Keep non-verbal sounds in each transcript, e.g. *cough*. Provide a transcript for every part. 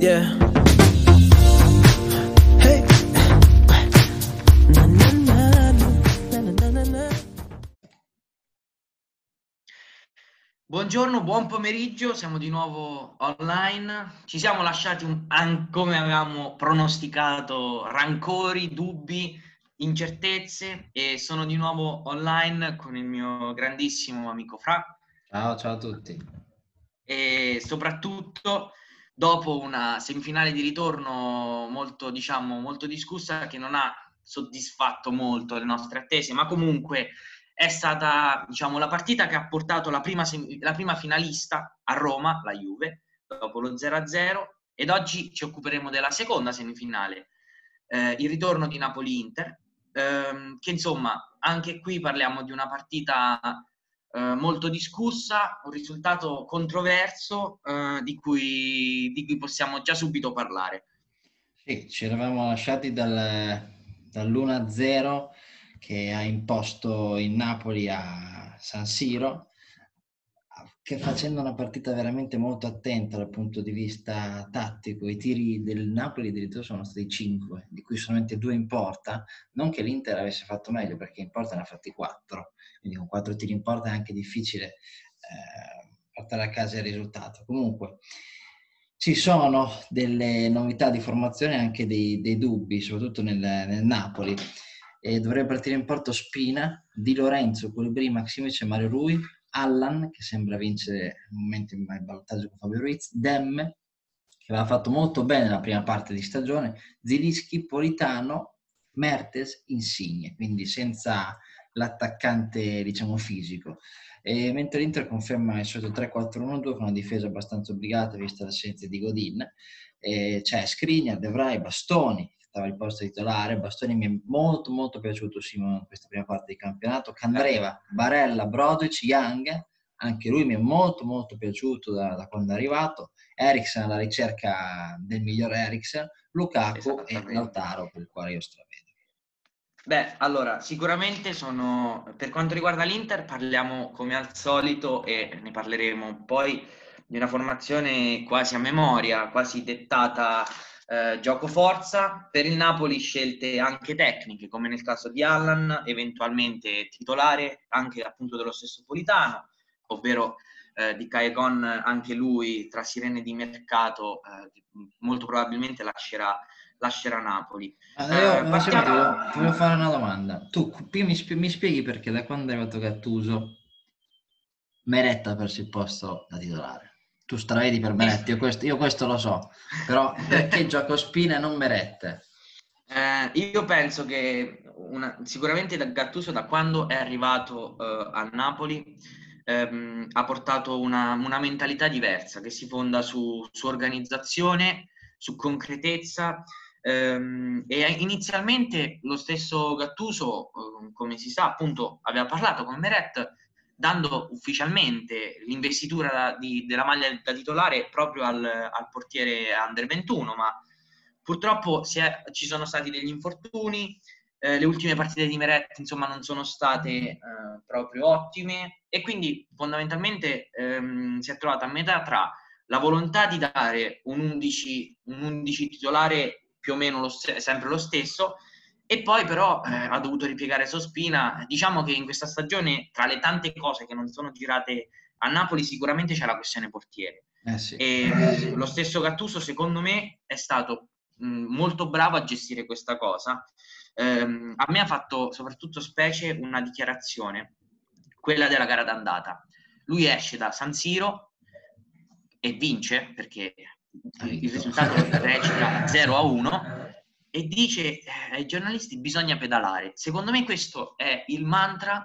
Yeah. Hey. Na, na, na, na, na, na, na. Buongiorno, buon pomeriggio, siamo di nuovo online. Ci siamo lasciati, un- an- come avevamo pronosticato, rancori, dubbi, incertezze e sono di nuovo online con il mio grandissimo amico Fra Ciao, ciao a tutti. e soprattutto dopo una semifinale di ritorno molto, diciamo, molto discussa che non ha soddisfatto molto le nostre attese, ma comunque è stata, diciamo, la partita che ha portato la prima, semi- la prima finalista a Roma, la Juve, dopo lo 0-0 ed oggi ci occuperemo della seconda semifinale, eh, il ritorno di Napoli-Inter, ehm, che insomma anche qui parliamo di una partita eh, molto discussa, un risultato controverso eh, di, cui, di cui possiamo già subito parlare. Sì, ci eravamo lasciati dal, dall'1-0 che ha imposto il Napoli a San Siro, che facendo una partita veramente molto attenta dal punto di vista tattico, i tiri del Napoli addirittura sono stati 5, di cui solamente 2 in porta, non che l'Inter avesse fatto meglio perché in porta ne ha fatti 4, quindi con 4 tiri in porta è anche difficile eh, portare a casa il risultato. Comunque ci sono delle novità di formazione e anche dei, dei dubbi, soprattutto nel, nel Napoli. E dovrebbe partire in porto Spina, Di Lorenzo, Colibri, Maximic e Mario Rui, Allan, che sembra vincere al momento in ballottaggio con Fabio Ruiz, Dem, che aveva fatto molto bene la prima parte di stagione, Zilischi, Politano, Mertes, Insigne, quindi senza l'attaccante, diciamo, fisico. E mentre l'Inter conferma il solito 3-4-1-2 con una difesa abbastanza obbligata vista l'assenza di Godin, e c'è Skriniar, De Vrij, Bastoni, stava al posto titolare, Bastoni mi è molto molto piaciuto Simo in questa prima parte di campionato, Candreva, Barella, Brodwig, Young, anche lui mi è molto molto piaciuto da, da quando è arrivato, Eriksen alla ricerca del miglior Eriksen, Lukaku e. Lautaro per il quale io stravedo. Beh, allora, sicuramente sono, per quanto riguarda l'Inter, parliamo come al solito e ne parleremo poi di una formazione quasi a memoria, quasi dettata eh, gioco forza. Per il Napoli scelte anche tecniche, come nel caso di Allan, eventualmente titolare anche appunto dello stesso Politano, ovvero eh, di Caegon, anche lui tra sirene di mercato, eh, molto probabilmente lascerà, lascerà Napoli. Allora, Eh, io, partiamo- ti volevo, ti volevo fare una domanda. Tu mi, spie- mi spieghi perché da quando è arrivato Gattuso Meretta perso il posto da titolare? Tu stravedi per Meretta, io questo, io questo lo so, però perché *laughs* gioco Spina e non Merette? Eh, io penso che una- sicuramente da Gattuso da quando è arrivato eh, a Napoli ehm, ha portato una, una mentalità diversa che si fonda su, su organizzazione, su concretezza ehm, e inizialmente lo stesso Gattuso, eh, come si sa, appunto aveva parlato con Meret dando ufficialmente l'investitura da- di- della maglia da titolare proprio al, al portiere under 21, ma purtroppo è- ci sono stati degli infortuni, eh, le ultime partite di Meret insomma non sono state eh, proprio ottime e quindi fondamentalmente ehm, si è trovata a metà tra la volontà di dare un 11, un 11 titolare più o meno lo sempre lo stesso e poi però eh, ha dovuto ripiegare Sospina. Diciamo che in questa stagione tra le tante cose che non sono girate a Napoli sicuramente c'è la questione portiere. Eh sì. E lo stesso Gattuso, secondo me, è stato mh, molto bravo a gestire questa cosa. Ehm, a me ha fatto soprattutto specie una dichiarazione, quella della gara d'andata. Lui esce da San Siro e vince perché il risultato recita 0 a 1 e dice eh, ai giornalisti bisogna pedalare. Secondo me questo è il mantra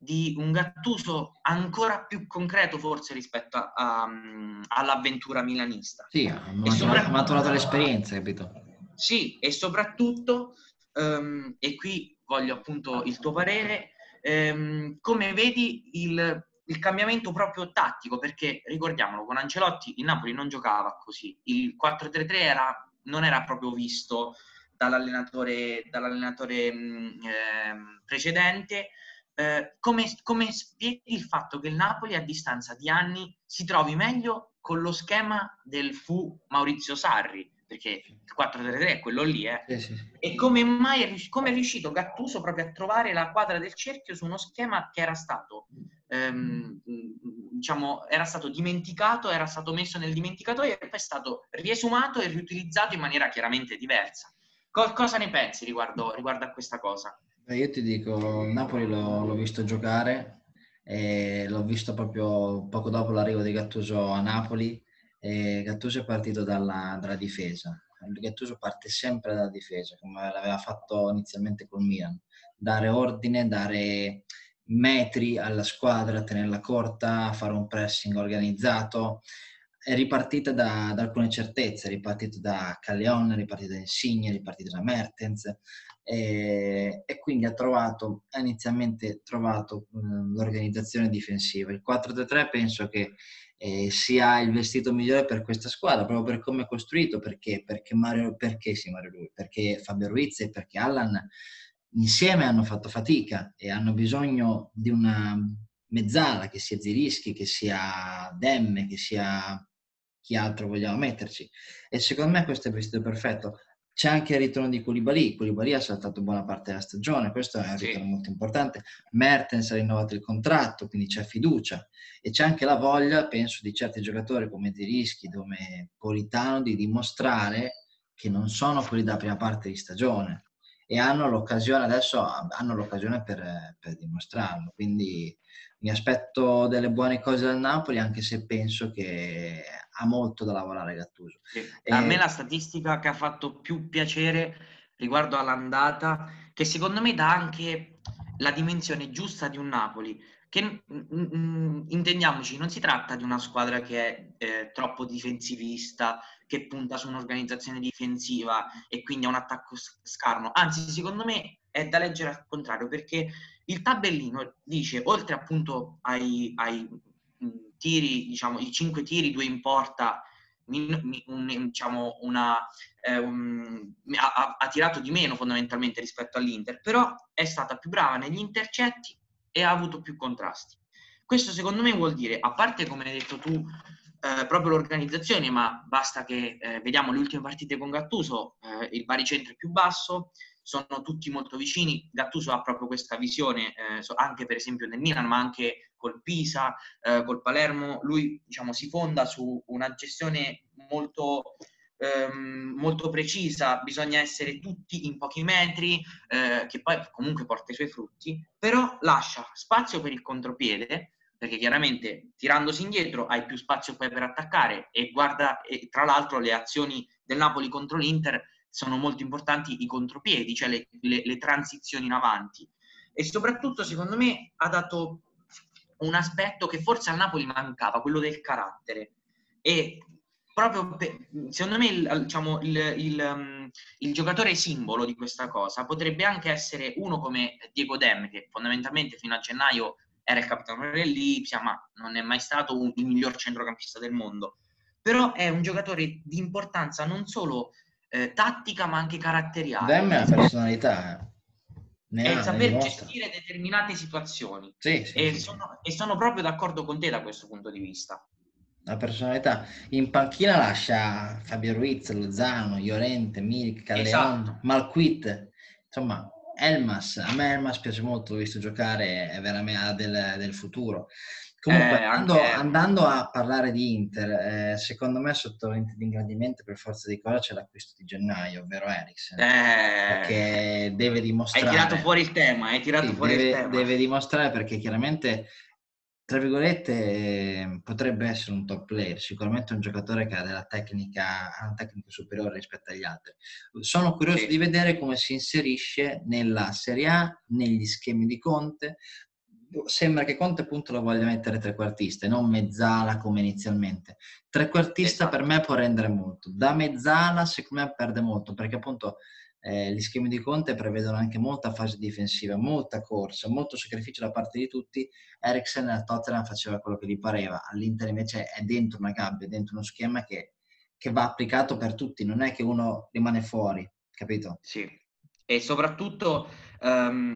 di un Gattuso ancora più concreto forse rispetto a- a- all'avventura milanista. Sì, ha maturato, maturato l'esperienza, capito? Sì, e soprattutto, ehm, e qui voglio appunto il tuo parere, ehm, come vedi il, il cambiamento proprio tattico, perché ricordiamolo, con Ancelotti il Napoli non giocava così, il 4-3-3 era, non era proprio visto dall'allenatore, dall'allenatore mh, ehm, precedente, eh, come, come spieghi il fatto che il Napoli a distanza di anni si trovi meglio con lo schema del fu Maurizio Sarri? Perché il 4-3-3 è quello lì, eh. Sì, sì, sì. E come mai come è riuscito Gattuso proprio a trovare la quadra del cerchio su uno schema che era stato, ehm, diciamo, era stato dimenticato, era stato messo nel dimenticatoio e poi è stato riesumato e riutilizzato in maniera chiaramente diversa. Co- cosa ne pensi riguardo, riguardo a questa cosa? Beh, Io ti dico, Napoli l'ho, l'ho visto giocare l'ho visto proprio poco dopo l'arrivo di Gattuso a Napoli Gattuso è partito dalla, dalla difesa. Gattuso parte sempre dalla difesa, come l'aveva fatto inizialmente col Milan. Dare ordine, dare metri alla squadra, tenerla corta, fare un pressing organizzato. È ripartita da, da alcune certezze, è ripartito da Calleon, è ripartito da Insigne, è ripartito da Mertens e, e quindi ha trovato, ha inizialmente trovato mh, l'organizzazione difensiva. Il 4-3-3 penso che eh, sia il vestito migliore per questa squadra, proprio per come è costruito, perché, perché, Mario, perché sì, Mario Rui, perché Fabio Ruiz e perché Allan insieme hanno fatto fatica e hanno bisogno di una mezzala, che sia Zirischi, che sia Demme, che sia chi altro vogliamo metterci. E secondo me questo è il vestito perfetto. C'è anche il ritorno di Koulibaly. Koulibaly ha saltato buona parte della stagione, questo è un Sì. ritorno molto importante. Mertens ha rinnovato il contratto, quindi c'è fiducia. E c'è anche la voglia, penso, di certi giocatori come Zirischi, come Politano, di dimostrare che non sono quelli da prima parte di stagione e hanno l'occasione adesso hanno l'occasione per, per dimostrarlo quindi mi aspetto delle buone cose dal Napoli anche se penso che ha molto da lavorare Gattuso Sì. E- A me la statistica che ha fatto più piacere riguardo all'andata, che secondo me dà anche la dimensione giusta di un Napoli, che intendiamoci, non si tratta di una squadra che è eh, troppo difensivista, che punta su un'organizzazione difensiva e quindi ha un attacco scarno, anzi secondo me è da leggere al contrario, perché il tabellino dice, oltre appunto ai, ai tiri, diciamo, i cinque tiri, due in porta, min- mi- un- diciamo, una, eh, un- ha- ha tirato di meno fondamentalmente rispetto all'Inter, però è stata più brava negli intercetti e ha avuto più contrasti. Questo secondo me vuol dire, a parte come hai detto tu, eh, proprio l'organizzazione, ma basta che eh, vediamo le ultime partite con Gattuso, eh, il baricentro è più basso, sono tutti molto vicini, Gattuso ha proprio questa visione, eh, anche per esempio nel Milan, ma anche col Pisa, eh, col Palermo, lui diciamo, si fonda su una gestione molto, ehm, molto precisa, bisogna essere tutti in pochi metri, eh, che poi comunque porta i suoi frutti, però lascia spazio per il contropiede, perché chiaramente tirandosi indietro hai più spazio poi per attaccare e guarda, e tra l'altro le azioni del Napoli contro l'Inter sono molto importanti i contropiedi, cioè le, le- le transizioni in avanti. E soprattutto, secondo me, ha dato un aspetto che forse al Napoli mancava, quello del carattere. E proprio, per- secondo me, il, diciamo, il, il, um, il giocatore simbolo di questa cosa potrebbe anche essere uno come Diego Dem, che fondamentalmente fino a gennaio era il capitano dell'Ipsia, ma non è mai stato un- il miglior centrocampista del mondo. Però è un giocatore di importanza non solo eh, tattica, ma anche caratteriale. Dem è una personalità eh. È il saper gestire determinate situazioni. sì, sì, E sì. sono, e sono proprio d'accordo con te da questo punto di vista. La personalità in panchina lascia Fabio Ruiz, Lozano, Llorente, Milik, Calleon, Esatto. Malquit insomma Elmas, a me Elmas piace molto, l'ho visto giocare, è veramente del, del futuro. Comunque, Eh, andando, anche- andando a parlare di Inter, eh, secondo me sotto lente di ingrandimento per forza di cosa c'è l'acquisto di gennaio, ovvero Eriksen, Eh, perché deve hai dimostrare... tirato fuori il tema, hai tirato Sì, fuori il deve, tema. deve dimostrare perché chiaramente, tra virgolette, eh, potrebbe essere un top player, sicuramente un giocatore che ha della tecnica, ha una tecnica superiore rispetto agli altri. Sono curioso Sì. di vedere come si inserisce nella Serie A, negli schemi di Conte. Sembra che Conte appunto lo voglia mettere trequartista e non mezzala come inizialmente. Trequartista Esatto. per me può rendere molto, da mezzala secondo me perde molto perché appunto eh, gli schemi di Conte prevedono anche molta fase difensiva, molta corsa, molto sacrificio da parte di tutti. Eriksen al Tottenham faceva quello che gli pareva, all'Inter invece è dentro una gabbia, dentro uno schema che, che va applicato per tutti, non è che uno rimane fuori, capito? Sì. e soprattutto ehm,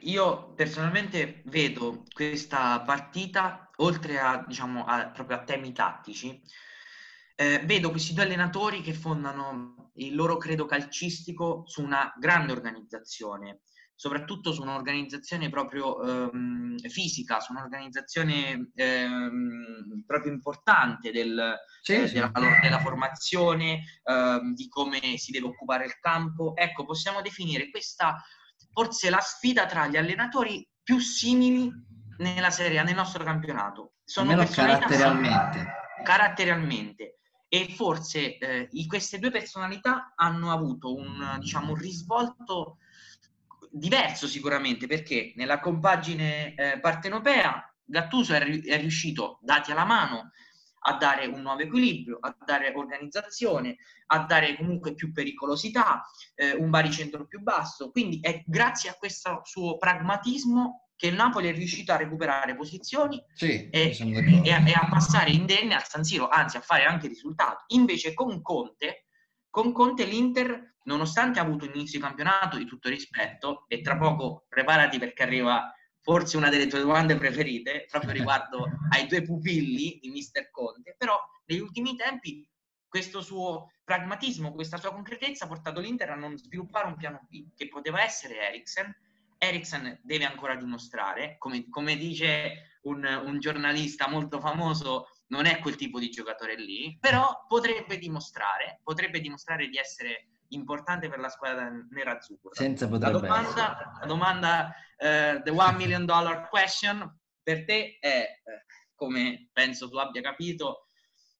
io personalmente vedo questa partita, oltre a, diciamo, a, proprio a temi tattici, eh, vedo questi due allenatori che fondano il loro credo calcistico su una grande organizzazione, soprattutto su un'organizzazione proprio ehm, fisica, su un'organizzazione ehm, proprio importante del, Sì, eh, sì. della, della formazione, ehm, di come si deve occupare il campo. Ecco, possiamo definire questa forse la sfida tra gli allenatori più simili nella Serie A, nel nostro campionato. Sono Almeno caratterialmente. simili, caratterialmente. E forse eh, queste due personalità hanno avuto un, diciamo, un risvolto diverso sicuramente, perché nella compagine eh, partenopea Gattuso è, è riuscito, dati alla mano, a dare un nuovo equilibrio, a dare organizzazione, a dare comunque più pericolosità, eh, un baricentro più basso. Quindi è grazie a questo suo pragmatismo che il Napoli è riuscito a recuperare posizioni Sì, e, e a, e a passare indenne al San Siro, anzi a fare anche risultati. Invece con Conte, con Conte l'Inter, nonostante ha avuto un inizio di campionato di tutto rispetto, e tra poco preparati perché arriva forse una delle tue domande preferite, proprio riguardo *laughs* ai due pupilli di Mister Conte, però negli ultimi tempi questo suo pragmatismo, questa sua concretezza ha portato l'Inter a non sviluppare un piano B, che poteva essere Eriksen. Eriksen deve ancora dimostrare, come, come dice un, un giornalista molto famoso, non è quel tipo di giocatore lì, però potrebbe dimostrare, potrebbe dimostrare di essere importante per la squadra nerazzurra. Senza La domanda, la domanda eh, the one million dollar question per te è, eh, come penso tu abbia capito,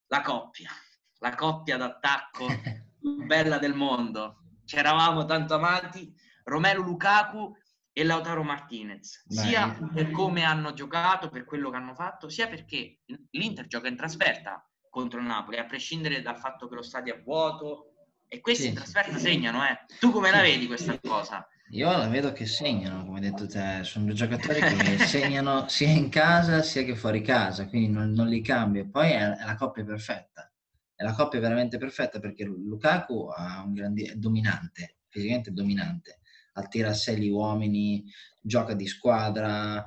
la coppia, la coppia d'attacco *laughs* più bella del mondo. Ci eravamo tanto amati, Romelu Lukaku e Lautaro Martinez, Beh, sia io- per come hanno giocato, per quello che hanno fatto, sia perché l'Inter gioca in trasferta contro il Napoli, a prescindere dal fatto che lo stadio è vuoto, e questi Sì, in trasferta segnano, eh. Tu come la Sì. vedi questa cosa? Io la vedo che segnano, come hai detto te, sono due giocatori che *laughs* segnano sia in casa sia che fuori casa, quindi non, non li cambio. Poi è, è la coppia perfetta, è la coppia veramente perfetta perché Lukaku ha un grandi, è dominante, fisicamente dominante, attira a sé gli uomini, gioca di squadra,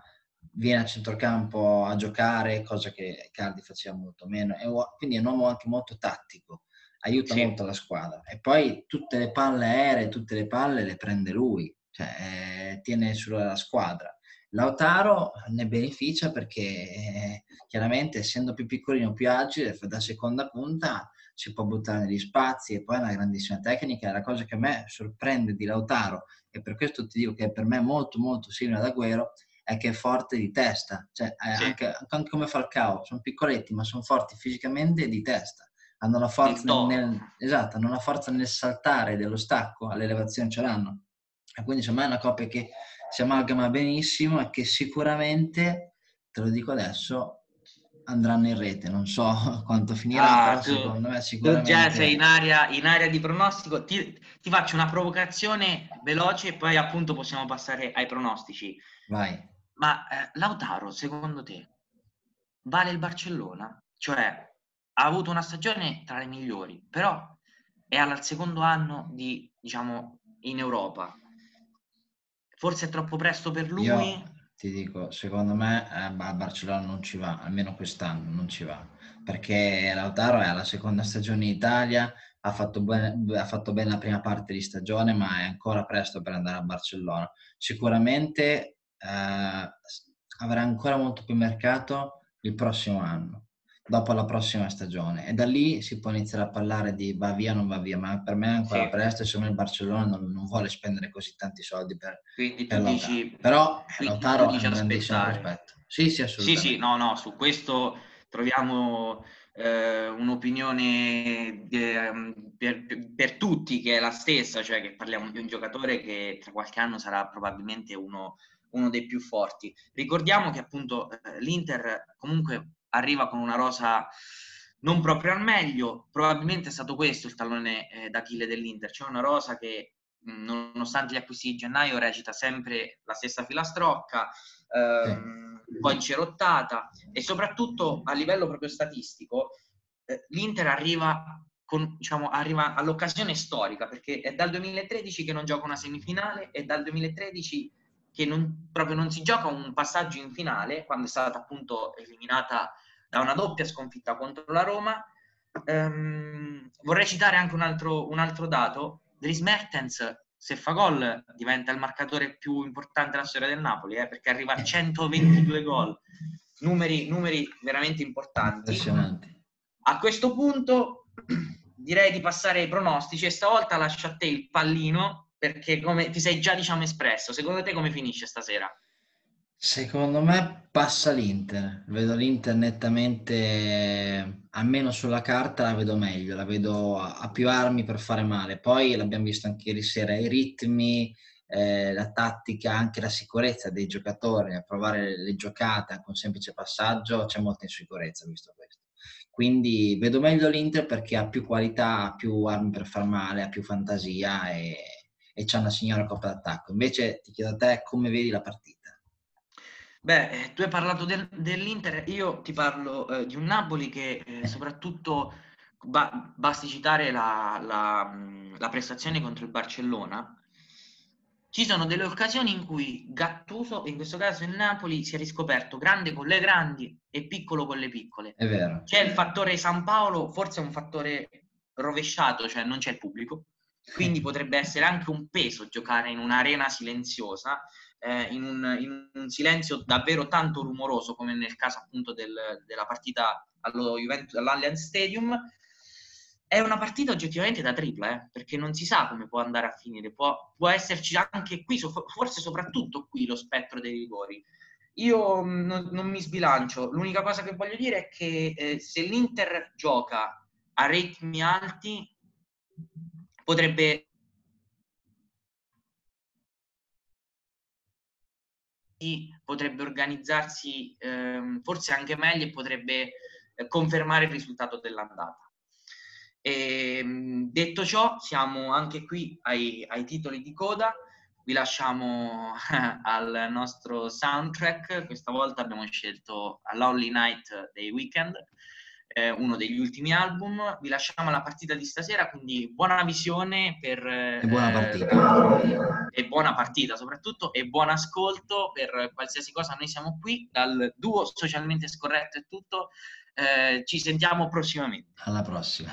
viene a centrocampo a giocare, cosa che Cardi faceva molto meno, è quindi è un uomo anche molto tattico aiuta Sì. molto la squadra. E poi tutte le palle aeree, tutte le palle le prende lui, cioè eh, tiene sulla squadra. Lautaro ne beneficia perché eh, chiaramente essendo più piccolino, più agile, da seconda punta si può buttare negli spazi e poi ha una grandissima tecnica. E la cosa che a me sorprende di Lautaro, e per questo ti dico che è per me molto molto simile ad Agüero, è che è forte di testa, cioè Sì. anche, anche come Falcao, sono piccoletti ma sono forti fisicamente e di testa hanno la forza nel- esatto, hanno la forza nel saltare dello stacco, all'elevazione ce l'hanno. E quindi secondo me è una coppia che si amalgama benissimo e che sicuramente, te lo dico adesso, andranno in rete. Non so *laughs* quanto finirà, Ah, tu- secondo me Tu sicuramente... già sei in area, in area di pronostico, ti, ti faccio una provocazione veloce e poi appunto possiamo passare ai pronostici. Vai. Ma eh, Lautaro, secondo te, vale il Barcellona? Cioè, ha avuto una stagione tra le migliori, però è al secondo anno di, diciamo, in Europa. Forse è troppo presto per lui? Io ti dico, secondo me eh, a Barcellona non ci va, almeno quest'anno non ci va, perché Lautaro è alla seconda stagione in Italia, ha fatto, bene, ha fatto bene la prima parte di stagione, ma è ancora presto per andare a Barcellona. Sicuramente eh, avrà ancora molto più mercato il prossimo anno, dopo la prossima stagione, e da lì si può iniziare a parlare di va via o non va via, ma per me è ancora Sì. presto secondo me il Barcellona non, non vuole spendere così tanti soldi per, Quindi per tu Lautaro. dici... Però eh, quindi Lautaro tu è dici un grandissimo prospetto. Sì, sì, Sì, assolutamente. sì, no, no, su questo troviamo eh, un'opinione eh, per, per tutti che è la stessa, cioè che parliamo di un giocatore che tra qualche anno sarà probabilmente uno, uno dei più forti. Ricordiamo che appunto eh, l'Inter comunque arriva con una rosa non proprio al meglio, probabilmente è stato questo il tallone eh, d'Achille dell'Inter, c'è una rosa che nonostante gli acquisti di gennaio recita sempre la stessa filastrocca, ehm, un po' incerottata e soprattutto a livello proprio statistico eh, l'Inter arriva con- diciamo, arriva all'occasione storica, perché è dal 2013 che non gioca una semifinale, è dal 2013 che non, proprio non si gioca un passaggio in finale, quando è stata appunto eliminata da una doppia sconfitta contro la Roma. Ehm, vorrei citare anche un altro, un altro dato. Dries Mertens, se fa gol, diventa il marcatore più importante della storia del Napoli, eh, perché arriva a 122 gol. Numeri, numeri veramente importanti. A questo punto direi di passare ai pronostici e stavolta lascio a te il pallino perché come ti sei già diciamo espresso. Secondo te come finisce stasera? Secondo me passa l'Inter, vedo l'Inter nettamente, almeno sulla carta la vedo meglio, la vedo a, più armi per fare male. Poi l'abbiamo visto anche ieri sera, i ritmi, eh, la tattica, anche la sicurezza dei giocatori, a provare le giocate anche un semplice passaggio, c'è molta insicurezza visto questo. Quindi vedo meglio l'Inter perché ha più qualità, ha più armi per far male, ha più fantasia e, e c'ha una signora coppa d'attacco. Invece ti chiedo a te come vedi la partita. Beh, eh, tu hai parlato del- dell'Inter, io ti parlo eh, di un Napoli che eh, soprattutto ba- basti citare la, la, la prestazione contro il Barcellona. Ci sono delle occasioni in cui Gattuso, in questo caso il Napoli, si è riscoperto grande con le grandi e piccolo con le piccole. È vero. C'è il fattore San Paolo, forse è un fattore rovesciato, cioè non c'è il pubblico, quindi potrebbe essere anche un peso giocare in un'arena silenziosa, eh, in, un, in un silenzio davvero tanto rumoroso come nel caso appunto del- della partita allo Juventus, all'Allianz Stadium. È una partita oggettivamente da tripla, eh, perché non si sa come può andare a finire. Può, può esserci anche qui, forse soprattutto qui, lo spettro dei rigori. Io mh, non, non mi sbilancio. L'unica cosa che voglio dire è che eh, se l'Inter gioca a ritmi alti, potrebbe potrebbe organizzarsi ehm, forse anche meglio e potrebbe eh, confermare il risultato dell'andata. E, mh, detto ciò, siamo anche qui ai, ai titoli di coda. Vi lasciamo *laughs* al nostro soundtrack. Questa volta abbiamo scelto A Lonely Night dei Weekend, eh, uno degli ultimi album. Vi lasciamo alla partita di stasera, quindi buona visione per, E buona eh, partita. e buona partita soprattutto e buon ascolto per qualsiasi cosa. Noi siamo qui dal duo socialmente scorretto e tutto. Eh, ci sentiamo prossimamente. Alla prossima.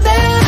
It